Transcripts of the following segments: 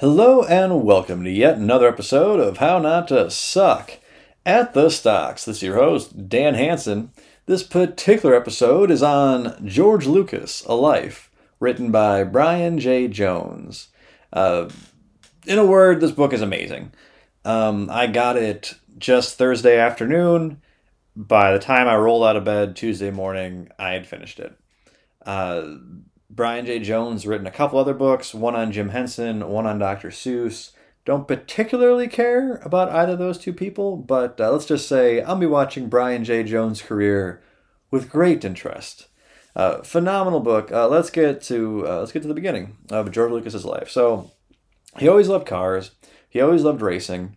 Hello and welcome to yet another episode of How Not to Suck at the Stocks. This is your host, Dan Hanson. This particular episode is on George Lucas, A Life, written by Brian J. Jones. Uh, in a word, this book is amazing. Um, I got it just Thursday afternoon. By the time I rolled out of bed Tuesday morning, I had finished it. Uh, Brian J. Jones written a couple other books, one on Jim Henson, one on Dr. Seuss. Don't particularly care about either of those two people, but uh, let's just say I'll be watching Brian J. Jones' career with great interest. Uh, phenomenal book. Uh, let's get to uh, let's get to the beginning of George Lucas's life. So he always loved cars. He always loved racing,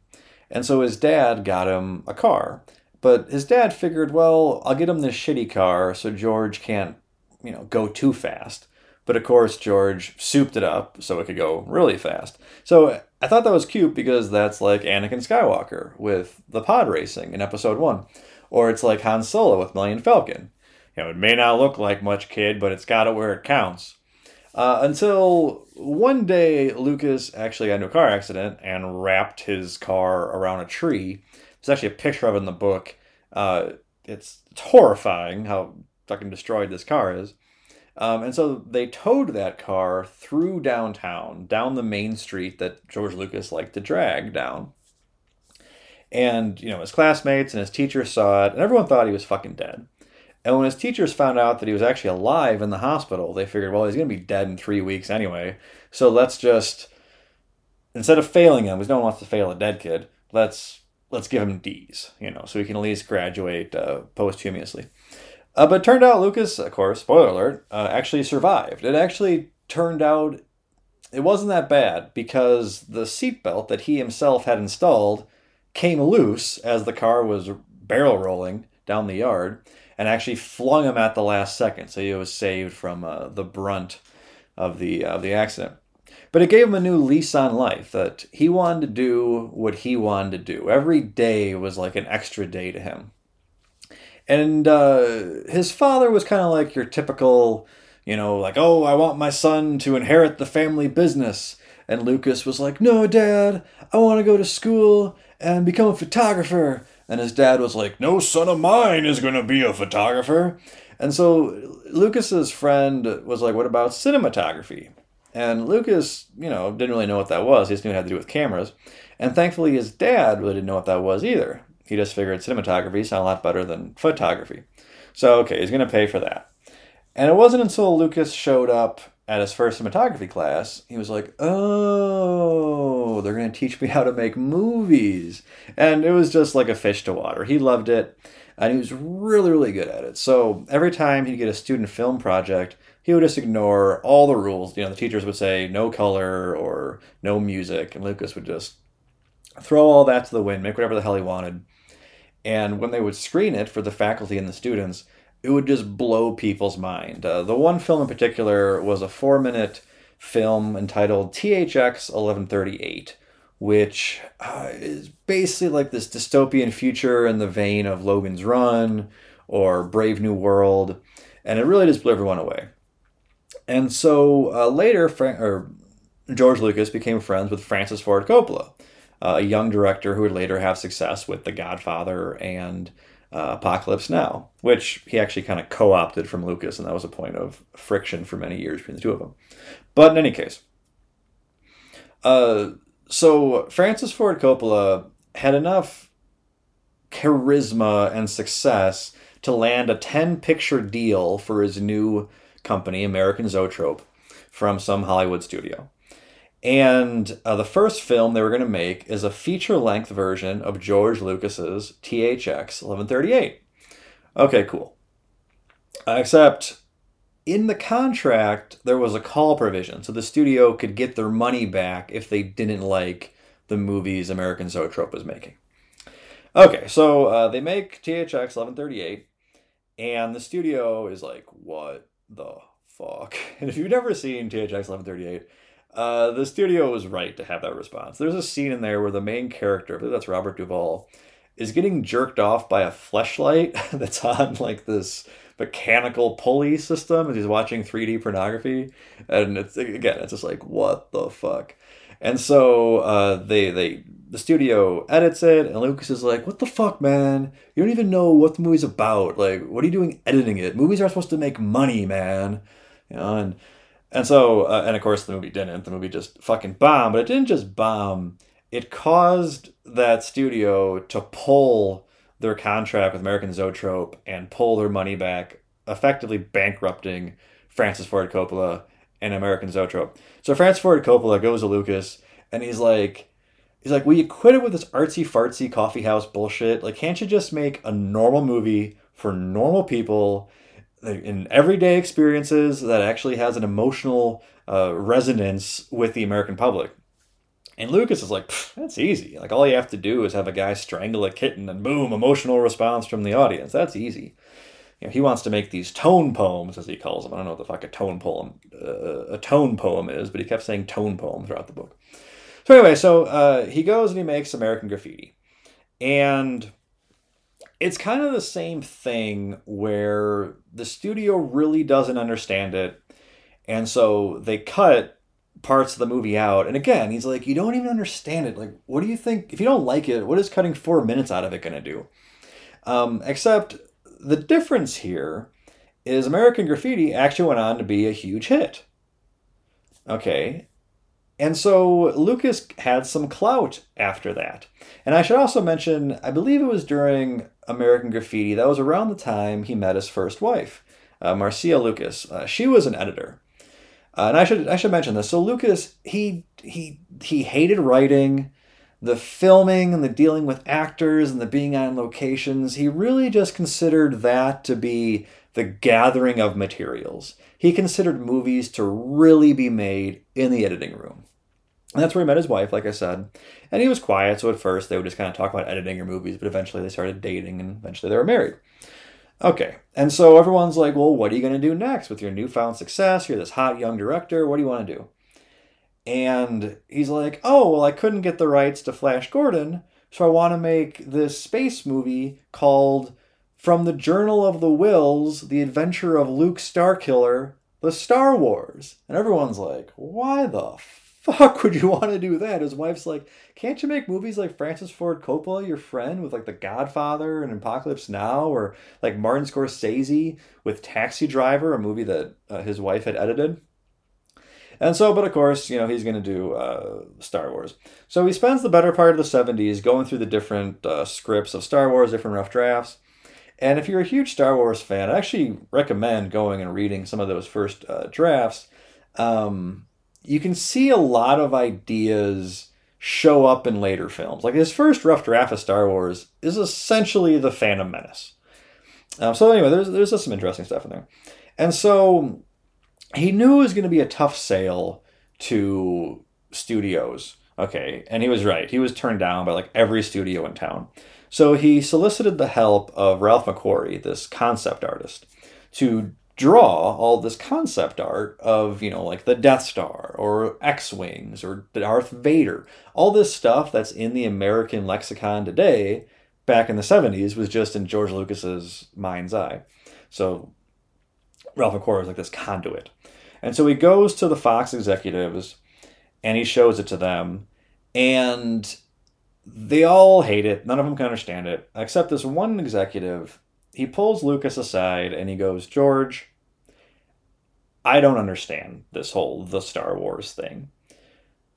and so his dad got him a car. But his dad figured, well, I'll get him this shitty car so George can't, you know, go too fast. But of course, George souped it up so it could go really fast. So I thought that was cute because that's like Anakin Skywalker with the pod racing in episode one. Or it's like Han Solo with Millennium Falcon. You know, it may not look like much, kid, but it's got it where it counts. Uh, until one day, Lucas actually got into a car accident and wrapped his car around a tree. There's actually a picture of it in the book. Uh, it's, it's horrifying how fucking destroyed this car is. Um, and so they towed that car through downtown, down the main street that George Lucas liked to drag down. And, you know, his classmates and his teachers saw it, and everyone thought he was fucking dead. And when his teachers found out that he was actually alive in the hospital, they figured, well, he's going to be dead in three weeks anyway. So let's just, instead of failing him, because no one wants to fail a dead kid, let's let's give him D's, you know, so he can at least graduate uh, posthumously. Uh, but it turned out Lucas, of course, spoiler alert, uh, actually survived. It actually turned out it wasn't that bad because the seatbelt that he himself had installed came loose as the car was barrel rolling down the yard and actually flung him at the last second. So he was saved from uh, the brunt of the, of the accident. But it gave him a new lease on life that he wanted to do what he wanted to do. Every day was like an extra day to him. And uh, his father was kind of like your typical, you know, like, oh, I want my son to inherit the family business. And Lucas was like, no, dad, I want to go to school and become a photographer. And his dad was like, no son of mine is going to be a photographer. And so Lucas's friend was like, what about cinematography? And Lucas, you know, didn't really know what that was. He just knew it had to do with cameras. And thankfully, his dad really didn't know what that was either. He just figured cinematography sounded a lot better than photography. So, okay, he's going to pay for that. And it wasn't until Lucas showed up at his first cinematography class, he was like, oh, they're going to teach me how to make movies. And it was just like a fish to water. He loved it, and he was really, really good at it. So every time he'd get a student film project, he would just ignore all the rules. You know, the teachers would say no color or no music, and Lucas would just throw all that to the wind, make whatever the hell he wanted. And when they would screen it for the faculty and the students, it would just blow people's mind. Uh, the one film in particular was a four minute film entitled THX 1138, which uh, is basically like this dystopian future in the vein of Logan's Run or Brave New World, and it really just blew everyone away. And so uh, later, or George Lucas became friends with Francis Ford Coppola, uh, a young director who would later have success with The Godfather and uh, Apocalypse Now, which he actually kind of co opted from Lucas, and that was a point of friction for many years between the two of them. But in any case, uh, so Francis Ford Coppola had enough charisma and success to land a 10 picture deal for his new company, American Zoetrope, from some Hollywood studio. And uh, the first film they were going to make is a feature length version of George Lucas's THX 1138. Okay, cool. Except in the contract, there was a call provision, so the studio could get their money back if they didn't like the movies American Zoetrope was making. Okay, so uh, they make THX 1138, and the studio is like, what the fuck? And if you've never seen THX 1138, uh, the studio was right to have that response. There's a scene in there where the main character, that's Robert Duvall, is getting jerked off by a fleshlight that's on like this mechanical pulley system as he's watching 3D pornography, and it's again, it's just like what the fuck. And so uh, they they the studio edits it, and Lucas is like, "What the fuck, man? You don't even know what the movie's about. Like, what are you doing editing it? Movies are supposed to make money, man." You know, and and so uh, and of course the movie didn't. The movie just fucking bombed, but it didn't just bomb. It caused that studio to pull their contract with American Zoetrope and pull their money back, effectively bankrupting Francis Ford Coppola and American Zoetrope. So Francis Ford Coppola goes to Lucas and he's like, he's like, "Will you quit it with this artsy fartsy coffee house bullshit? Like, can't you just make a normal movie for normal people?" In everyday experiences that actually has an emotional uh, resonance with the American public. And Lucas is like, that's easy. Like all you have to do is have a guy strangle a kitten and boom, emotional response from the audience. That's easy. You know, he wants to make these tone poems, as he calls them. I don't know what the fuck a tone poem, uh, a tone poem is, but he kept saying tone poem throughout the book. So anyway, so uh, he goes and he makes American Graffiti, and it's kind of the same thing where the studio really doesn't understand it, and so they cut parts of the movie out. And again, he's like, you don't even understand it. Like, what do you think? If you don't like it, what is cutting four minutes out of it going to do? Um, except the difference here is American Graffiti actually went on to be a huge hit. Okay. And so Lucas had some clout after that. And I should also mention, I believe it was during American Graffiti, that was around the time he met his first wife, uh, Marcia Lucas. Uh, she was an editor. Uh, and I should I should mention this. So Lucas he he he hated writing, the filming and the dealing with actors and the being on locations. He really just considered that to be the gathering of materials. He considered movies to really be made in the editing room. And that's where he met his wife, like I said. And he was quiet, so at first they would just kind of talk about editing or movies, but eventually they started dating and eventually they were married. Okay, and so everyone's like, well, what are you going to do next with your newfound success? You're this hot young director. What do you want to do? And he's like, oh, well, I couldn't get the rights to Flash Gordon, so I want to make this space movie called From the Journal of the Whills, The Adventure of Luke Starkiller, The Star Wars. And everyone's like, why the fuck would you want to do that? His wife's like, can't you make movies like Francis Ford Coppola, your friend, with like The Godfather and Apocalypse Now, or like Martin Scorsese with Taxi Driver, a movie that uh, his wife had edited? And so, but of course, you know, he's going to do uh, Star Wars. So he spends the better part of the 70s going through the different uh, scripts of Star Wars, different rough drafts. And if you're a huge Star Wars fan, I actually recommend going and reading some of those first uh, drafts. Um, you can see a lot of ideas show up in later films. Like his first rough draft of Star Wars is essentially the Phantom Menace. Um, so anyway, there's there's just some interesting stuff in there, and so he knew it was going to be a tough sale to studios. Okay, and he was right. He was turned down by like every studio in town. So he solicited the help of Ralph McQuarrie, this concept artist, to draw all this concept art of, you know, like the Death Star or X Wings or Darth Vader. All this stuff that's in the American lexicon today, back in the 70s, was just in George Lucas's mind's eye. So Ralph McQuarrie was like this conduit. And so he goes to the Fox executives and he shows it to them. And they all hate it. None of them can understand it, except this one executive he pulls Lucas aside and he goes, George, I don't understand this whole the Star Wars thing.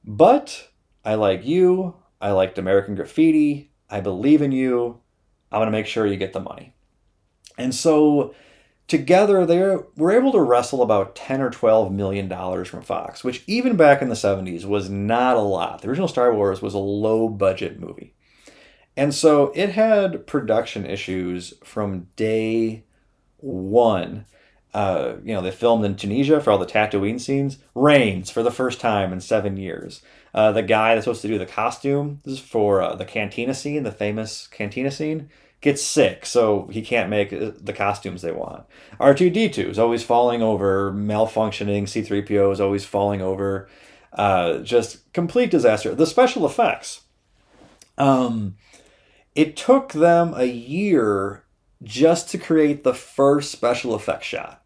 But I like you. I liked American Graffiti. I believe in you. I'm going to make sure you get the money. And so together they were able to wrestle about 10 or 12 million dollars from Fox, which even back in the 70s was not a lot. The original Star Wars was a low budget movie. And so it had production issues from day one. Uh, you know, they filmed in Tunisia for all the Tatooine scenes. Rains for the first time in seven years. Uh, the guy that's supposed to do the costume this is for uh, the cantina scene, the famous cantina scene, gets sick, so he can't make uh, the costumes they want. R2D2 is always falling over, malfunctioning. C3PO is always falling over. Uh, just complete disaster. The special effects. Um, it took them a year just to create the first special effects shot.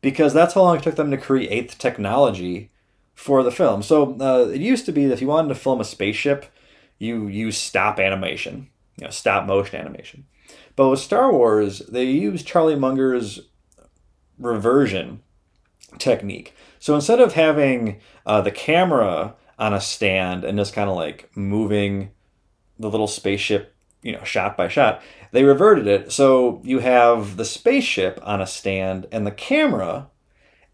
Because that's how long it took them to create the technology for the film. So uh, it used to be that if you wanted to film a spaceship, you use stop animation, you know, stop motion animation. But with Star Wars, they use Charlie Munger's reversion technique. So instead of having uh, the camera on a stand and just kind of like moving the little spaceship, you know, shot by shot, they reverted it. So you have the spaceship on a stand and the camera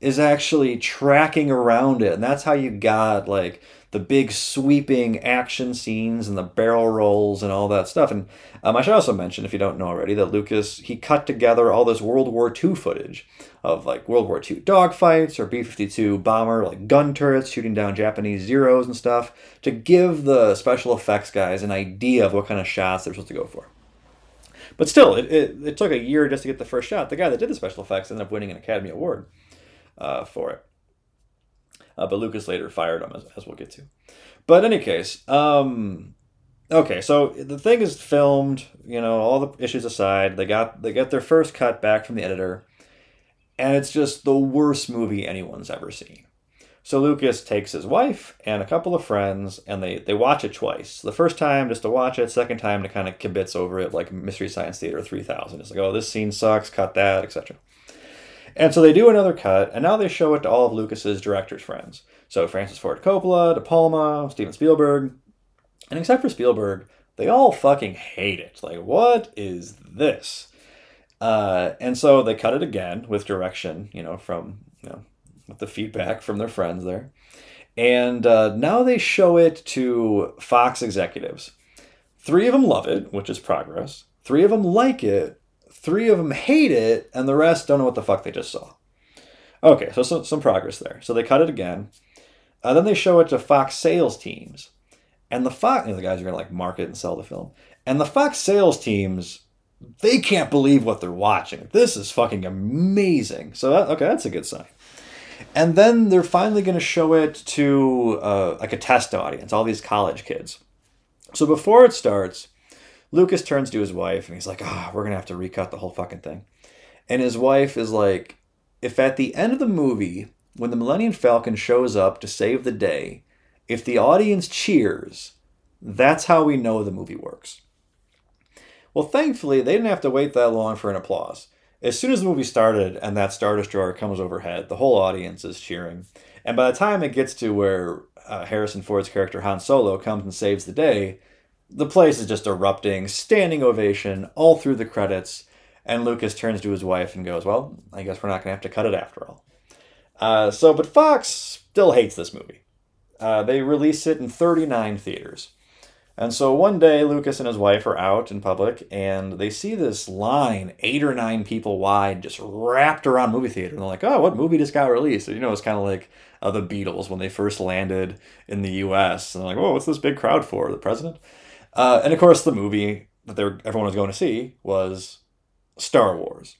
is actually tracking around it. And that's how you got like the big sweeping action scenes and the barrel rolls and all that stuff. And um, I should also mention, if you don't know already, that Lucas he cut together all this World War II footage of like World War II dogfights or B-52 bomber like gun turrets shooting down Japanese Zeros and stuff to give the special effects guys an idea of what kind of shots they're supposed to go for. But still, it, it, it took a year just to get the first shot. The guy that did the special effects ended up winning an Academy Award uh, for it. Uh, but Lucas later fired him, as, as we'll get to. But in any case, um, okay, so the thing is filmed. You know, all the issues aside, they got they get their first cut back from the editor, and it's just the worst movie anyone's ever seen. So Lucas takes his wife and a couple of friends, and they they watch it twice. The first time just to watch it, second time to kind of kibitz over it, like Mystery Science Theater 3000. It's like, oh, this scene sucks, cut that, etc. And so they do another cut, and now they show it to all of Lucas's director's friends. So Francis Ford Coppola, De Palma, Steven Spielberg. And except for Spielberg, they all fucking hate it. Like, what is this? Uh, and so they cut it again with direction, you know, from, you know, with the feedback from their friends there. And uh, now they show it to Fox executives. Three of them love it, which is progress. Three of them like it, Three of them hate it, and the rest don't know what the fuck they just saw. Okay, so some, some progress there. So they cut it again. Uh, then they show it to Fox sales teams. And the Fox, you know, the guys are going to like market and sell the film. And the Fox sales teams, they can't believe what they're watching. This is fucking amazing. So, that, okay, that's a good sign. And then they're finally going to show it to uh, like a test audience, all these college kids. So before it starts, Lucas turns to his wife and he's like, ah, oh, we're going to have to recut the whole fucking thing. And his wife is like, if at the end of the movie, when the Millennium Falcon shows up to save the day, if the audience cheers, that's how we know the movie works. Well, thankfully, they didn't have to wait that long for an applause. As soon as the movie started and that Star Destroyer comes overhead, the whole audience is cheering. And by the time it gets to where uh, Harrison Ford's character Han Solo comes and saves the day, the place is just erupting, standing ovation all through the credits. And Lucas turns to his wife and goes, Well, I guess we're not going to have to cut it after all. Uh, so, but Fox still hates this movie. Uh, they release it in 39 theaters. And so one day, Lucas and his wife are out in public and they see this line, eight or nine people wide, just wrapped around movie theater. And they're like, oh, what movie just got released? And, you know, it's kind of like uh, the Beatles when they first landed in the US. And they're like, oh, what's this big crowd for? The president? Uh, and of course, the movie that were, everyone was going to see was Star Wars,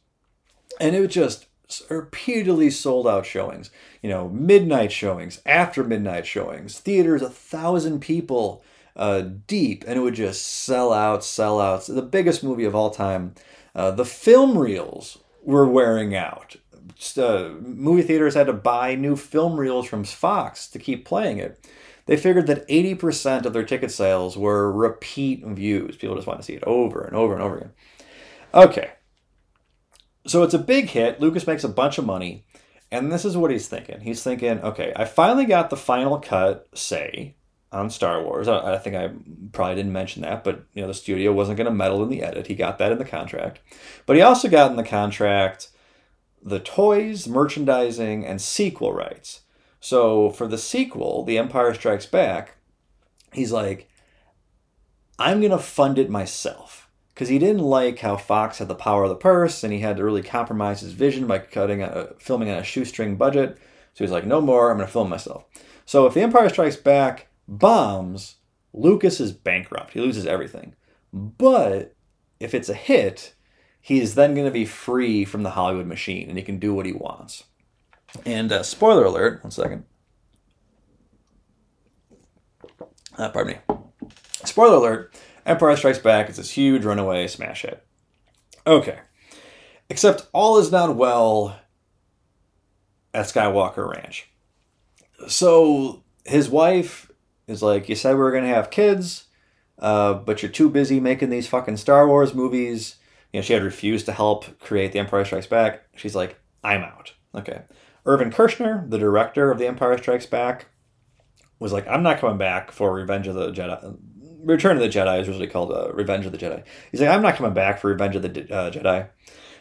and it was just repeatedly sold out showings. You know, midnight showings, after midnight showings, theaters a thousand people uh, deep, and it would just sell out, sell out. the biggest movie of all time. Uh, the film reels were wearing out. Just, uh, movie theaters had to buy new film reels from Fox to keep playing it they figured that 80% of their ticket sales were repeat views. People just want to see it over and over and over again. Okay. So it's a big hit. Lucas makes a bunch of money. And this is what he's thinking. He's thinking, okay, I finally got the final cut, say, on Star Wars. I, I think I probably didn't mention that, but you know, the studio wasn't going to meddle in the edit. He got that in the contract. But he also got in the contract the toys, merchandising, and sequel rights. So for the sequel, The Empire Strikes Back, he's like, I'm going to fund it myself. Because he didn't like how Fox had the power of the purse and he had to really compromise his vision by cutting a, filming on a shoestring budget. So he's like, no more, I'm going to film myself. So if The Empire Strikes Back bombs, Lucas is bankrupt. He loses everything. But if it's a hit, he's then going to be free from the Hollywood machine and he can do what he wants. And uh, spoiler alert, one second. Uh, pardon me. Spoiler alert Empire Strikes Back is this huge runaway smash hit. Okay. Except all is not well at Skywalker Ranch. So his wife is like, You said we were going to have kids, uh, but you're too busy making these fucking Star Wars movies. You know, she had refused to help create The Empire Strikes Back. She's like, I'm out. Okay. Irvin Kershner, the director of The Empire Strikes Back, was like, I'm not coming back for Revenge of the Jedi. Return of the Jedi is usually called uh, Revenge of the Jedi. He's like, I'm not coming back for Revenge of the uh, Jedi.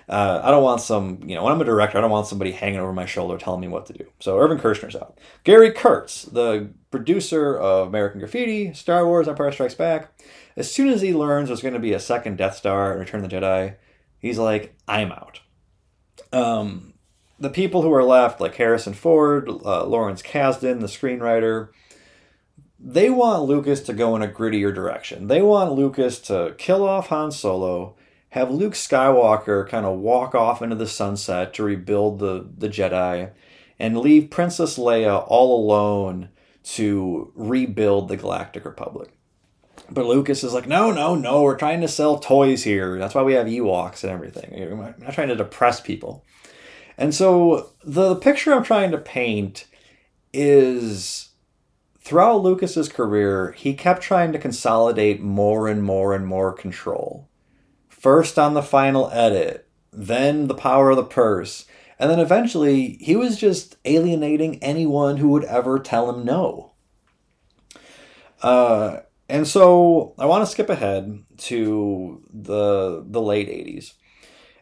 Uh, I don't want some, you know, when I'm a director, I don't want somebody hanging over my shoulder telling me what to do. So Irvin Kershner's out. Gary Kurtz, the producer of American Graffiti, Star Wars, Empire Strikes Back, as soon as he learns there's going to be a second Death Star in Return of the Jedi, he's like, I'm out. Um, the people who are left, like Harrison Ford, uh, Lawrence Kasdan, the screenwriter, they want Lucas to go in a grittier direction. They want Lucas to kill off Han Solo have Luke Skywalker kind of walk off into the sunset to rebuild the, the Jedi and leave Princess Leia all alone to rebuild the Galactic Republic. But Lucas is like, no, no, no, we're trying to sell toys here. That's why we have Ewoks and everything. I'm not trying to depress people. And so the picture I'm trying to paint is throughout Lucas's career, he kept trying to consolidate more and more and more control first on the final edit, then the power of the purse, and then eventually he was just alienating anyone who would ever tell him no. Uh, and so I want to skip ahead to the the late 80s.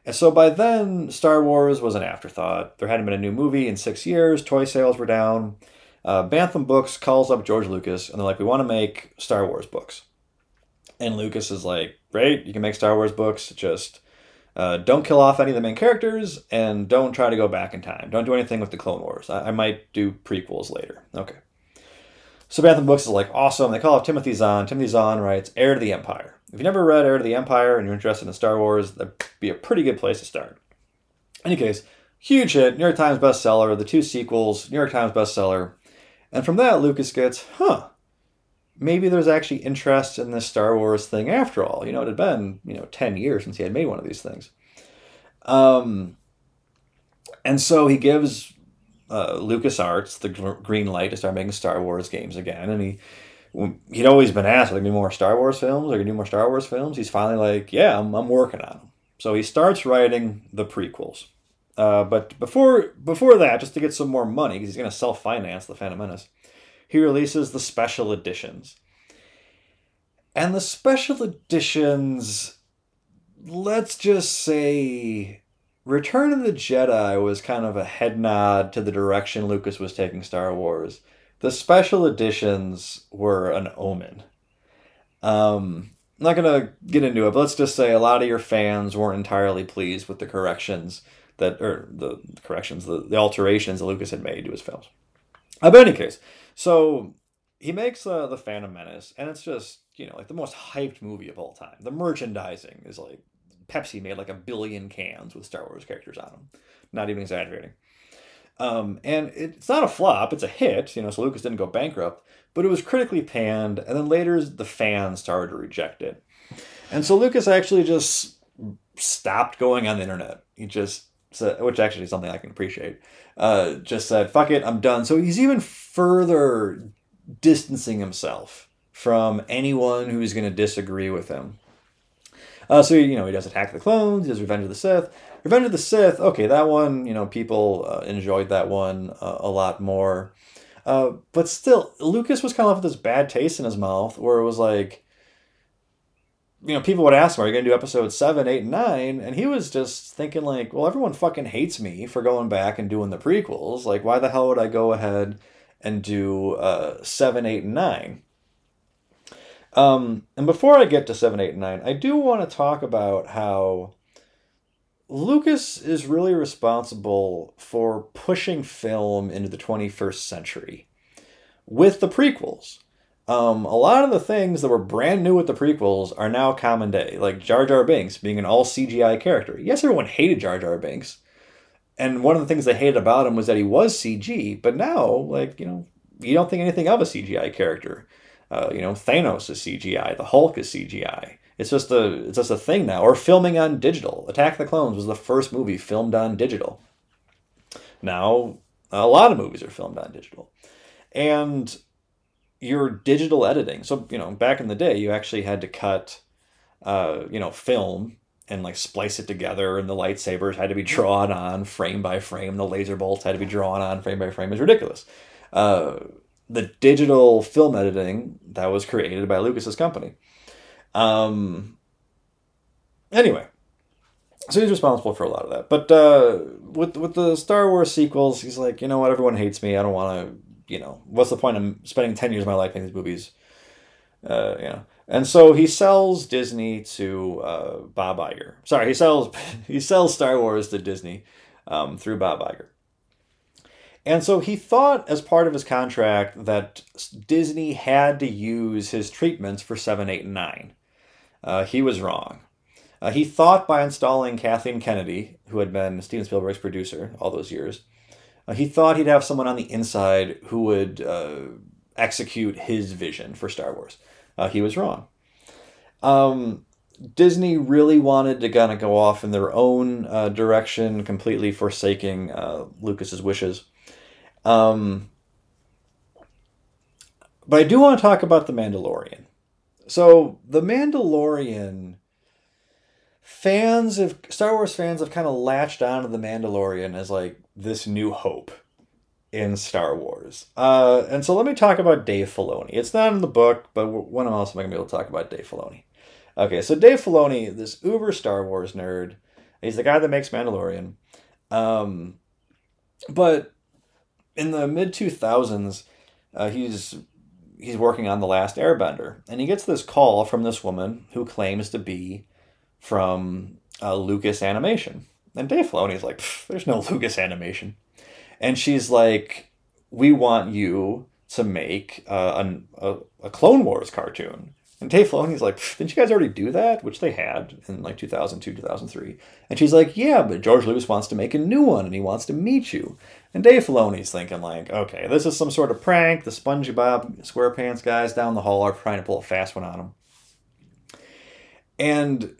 And so by then, Star Wars was an afterthought. There hadn't been a new movie in six years. Toy sales were down. Uh, Bantam Books calls up George Lucas and they're like, "We want to make Star Wars books." And Lucas is like, great, you can make Star Wars books, just uh, don't kill off any of the main characters and don't try to go back in time. Don't do anything with the Clone Wars. I, I might do prequels later. Okay. So Bantam Books is like, awesome. They call up Timothy Zahn. Timothy Zahn writes Heir to the Empire. If you've never read Heir to the Empire and you're interested in Star Wars, that'd be a pretty good place to start. In any case, huge hit, New York Times bestseller, the two sequels, New York Times bestseller. And from that, Lucas gets, huh, maybe there's actually interest in this Star Wars thing after all. You know, it had been, you know, 10 years since he had made one of these things. Um, and so he gives uh, LucasArts the green light to start making Star Wars games again. And he, he'd always been asked, are there going to be more Star Wars films? Are to be more Star Wars films? He's finally like, yeah, I'm, I'm working on them. So he starts writing the prequels. Uh, but before before that, just to get some more money, because he's going to self finance the Phantom Menace, he releases the special editions. And the special editions, let's just say, Return of the Jedi was kind of a head nod to the direction Lucas was taking Star Wars. The special editions were an omen. Um, I'm not going to get into it, but let's just say a lot of your fans weren't entirely pleased with the corrections that, or the corrections, the, the alterations that Lucas had made to his films. Uh, but in any case, so he makes uh, the Phantom Menace, and it's just you know like the most hyped movie of all time. The merchandising is like Pepsi made like a billion cans with Star Wars characters on them. Not even exaggerating. Um, and it's not a flop; it's a hit. You know, so Lucas didn't go bankrupt, but it was critically panned, and then later the fans started to reject it. And so Lucas actually just stopped going on the internet. He just said, which actually is something I can appreciate. Uh, just said, "Fuck it, I'm done." So he's even further distancing himself from anyone who's going to disagree with him. Uh, so you know he does Attack the Clones, he does Revenge of the Sith. Revenge of the Sith, okay, that one you know people uh, enjoyed that one uh, a lot more, uh, but still Lucas was kind of left with this bad taste in his mouth where it was like, you know, people would ask him, "Are you going to do episode seven, eight, and nine? And he was just thinking like, "Well, everyone fucking hates me for going back and doing the prequels. Like, why the hell would I go ahead?" and do uh, 7, 8, and 9. Um, and before I get to 7, 8, and 9, I do want to talk about how Lucas is really responsible for pushing film into the 21st century with the prequels. Um, a lot of the things that were brand new with the prequels are now common day, like Jar Jar Binks being an all CGI character. Yes, everyone hated Jar Jar Binks, and one of the things they hated about him was that he was CG. But now, like you know, you don't think anything of a CGI character. Uh, you know, Thanos is CGI. The Hulk is CGI. It's just a it's just a thing now. Or filming on digital. Attack the Clones was the first movie filmed on digital. Now a lot of movies are filmed on digital. And your digital editing. So, you know, back in the day you actually had to cut uh, you know, film and like splice it together and the lightsabers had to be drawn on frame by frame the laser bolts had to be drawn on frame by frame is ridiculous uh, the digital film editing that was created by lucas's company um, anyway so he's responsible for a lot of that but uh, with with the star wars sequels he's like you know what everyone hates me i don't want to you know what's the point of spending 10 years of my life making these movies uh, you know and so he sells Disney to uh, Bob Iger. Sorry, he sells he sells Star Wars to Disney um, through Bob Iger. And so he thought, as part of his contract, that Disney had to use his treatments for 7, 8, and 9. Uh, he was wrong. Uh, he thought by installing Kathleen Kennedy, who had been Steven Spielberg's producer all those years, uh, he thought he'd have someone on the inside who would uh, execute his vision for Star Wars uh, he was wrong. Um, Disney really wanted to kind of go off in their own uh, direction, completely forsaking uh, Lucas's wishes. Um, but I do want to talk about the Mandalorian. So the Mandalorian fans of Star Wars fans have kind of latched onto the Mandalorian as like this new hope in Star Wars. Uh, and so let me talk about Dave Filoni. It's not in the book, but when I'm also going to be able to talk about Dave Filoni. Okay, so Dave Filoni, this uber Star Wars nerd, he's the guy that makes Mandalorian. Um, but in the mid 2000s, uh, he's he's working on the last Airbender, and he gets this call from this woman who claims to be from uh, Lucas Animation. And Dave Filoni's like, "There's no Lucas Animation." and she's like, "We want you to make uh, a, a Clone Wars cartoon." And Dave Filoni's like, "Didn't you guys already do that?" Which they had in like 2002, 2003. And she's like, "Yeah, but George Lucas wants to make a new one, and he wants to meet you." And Dave Filoni's thinking like, "Okay, this is some sort of prank. The SpongeBob SquarePants guys down the hall are trying to pull a fast one on him." And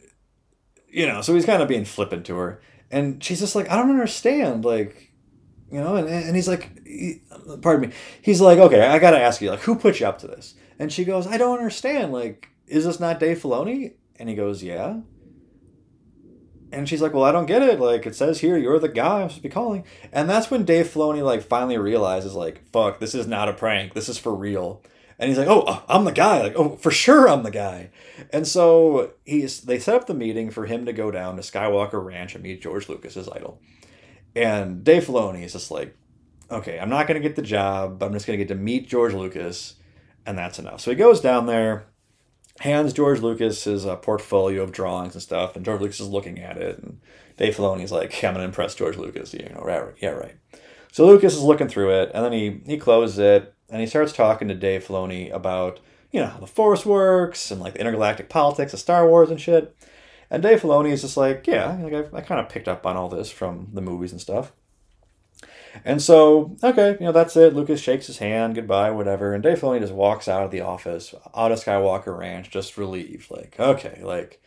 you know, so he's kind of being flippant to her, and she's just like, "I don't understand, like." you know and, and he's like he, pardon me he's like okay i gotta ask you like who put you up to this and she goes i don't understand like is this not dave filoni? And he goes yeah. And she's like well i don't get it. Like it says here you're the guy i'm supposed to be calling. And that's when dave filoni like finally realizes like fuck this is not a prank. This is for real. And he's like oh uh, i'm the guy. Like oh for sure i'm the guy. And so he's they set up the meeting for him to go down to skywalker ranch and meet george lucas's idol. And Dave Filoni is just like, okay, I'm not to get the job, but I'm just to get to meet George Lucas, and that's enough. So he goes down there, hands George Lucas his uh, portfolio of drawings and stuff, and George Lucas is looking at it, and Dave Filoni's like, I'm to impress George Lucas. You know, right, yeah, right. So Lucas is looking through it, and then he, he closes it, and he starts talking to Dave Filoni about, you know, how the Force works, and like the intergalactic politics of Star Wars and shit. And Dave Filoni is just like, yeah, like I, I kind of picked up on all this from the movies and stuff. And so, okay, you know, that's it. Lucas shakes his hand, goodbye, whatever. And Dave Filoni just walks out of the office, out of Skywalker Ranch, just relieved. Like, okay, like,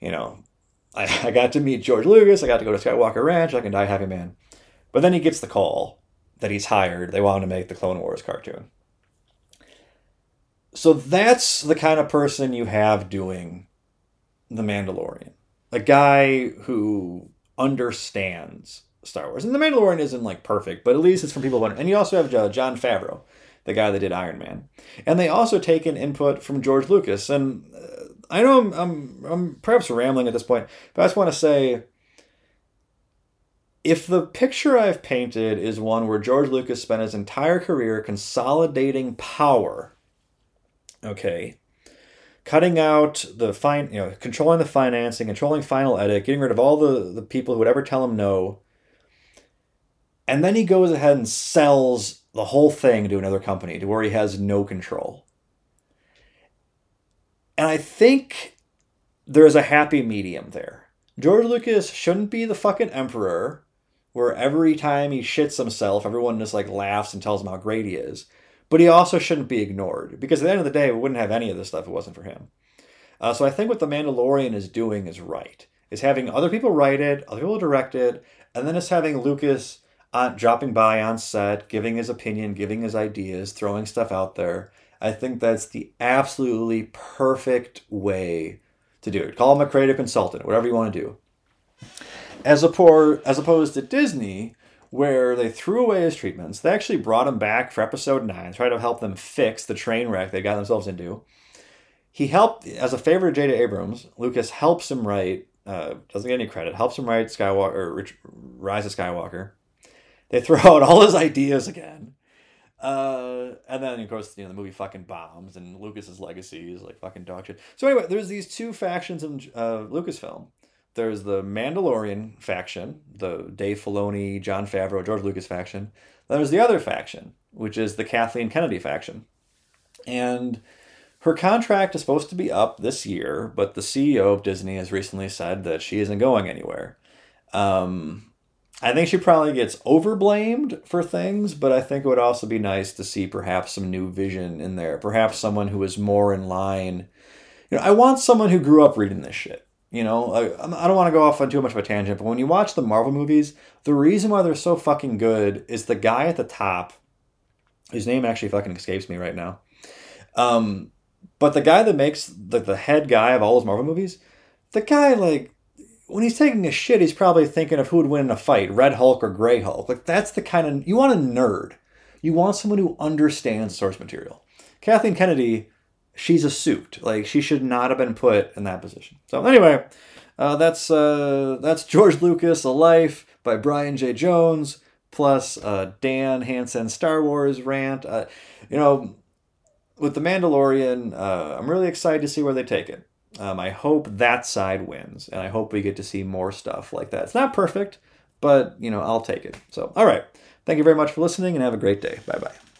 you know, I, I got to meet George Lucas. I got to go to Skywalker Ranch. I can die happy man. But then he gets the call that he's hired. They want him to make the Clone Wars cartoon. So that's the kind of person you have doing the Mandalorian, a guy who understands Star Wars. And The Mandalorian isn't like perfect, but at least it's from people And you also have uh, Jon Favreau, the guy that did Iron Man. And they also take an input from George Lucas. And uh, I know I'm, I'm, I'm perhaps rambling at this point, but I just want to say if the picture I've painted is one where George Lucas spent his entire career consolidating power, okay, cutting out the fine, you know, controlling the financing, controlling final edit, getting rid of all the, the people who would ever tell him no. And then he goes ahead and sells the whole thing to another company to where he has no control. And I think there's a happy medium there. George Lucas shouldn't be the fucking emperor where every time he shits himself, everyone just like laughs and tells him how great he is but he also shouldn't be ignored because at the end of the day, we wouldn't have any of this stuff if it wasn't for him. Uh, so I think what The Mandalorian is doing is right. Is having other people write it, other people direct it, and then it's having Lucas dropping by on set, giving his opinion, giving his ideas, throwing stuff out there. I think that's the absolutely perfect way to do it. Call him a creative consultant, whatever you want to do. As, a poor, as opposed to Disney, where they threw away his treatments, they actually brought him back for episode nine, try to help them fix the train wreck they got themselves into. He helped, as a favor to J.J. Abrams, Lucas helps him write, uh, doesn't get any credit, helps him write Skywalker, Rise of Skywalker. They throw out all his ideas again. Uh, and then of course you know the movie fucking bombs and Lucas's legacy is like fucking dog shit. So anyway, there's these two factions in uh, Lucasfilm. There's the Mandalorian faction, the Dave Filoni, Jon Favreau, George Lucas faction. Then there's the other faction, which is the Kathleen Kennedy faction. And her contract is supposed to be up this year, but the CEO of Disney has recently said that she isn't going anywhere. Um, I think she probably gets overblamed for things, but I think it would also be nice to see perhaps some new vision in there. Perhaps someone who is more in line. You know, I want someone who grew up reading this shit. You know, I, I don't want to go off on too much of a tangent, but when you watch the Marvel movies, the reason why they're so fucking good is the guy at the top, whose name actually fucking escapes me right now. Um, but the guy that makes the, the head guy of all those Marvel movies, the guy like when he's taking a shit, he's probably thinking of who would win in a fight, Red Hulk or Gray Hulk. Like that's the kind of you want a nerd. You want someone who understands source material. Kathleen Kennedy, she's a suit. Like she should not have been put in that position. So anyway, uh, that's uh, that's George Lucas, A Life by Brian J. Jones, plus uh, Dan Hansen Star Wars rant. Uh, you know, with the Mandalorian, uh, I'm really excited to see where they take it. Um, I hope that side wins, and I hope we get to see more stuff like that. It's not perfect, but you know I'll take it. So, all right, thank you very much for listening, and have a great day. Bye bye.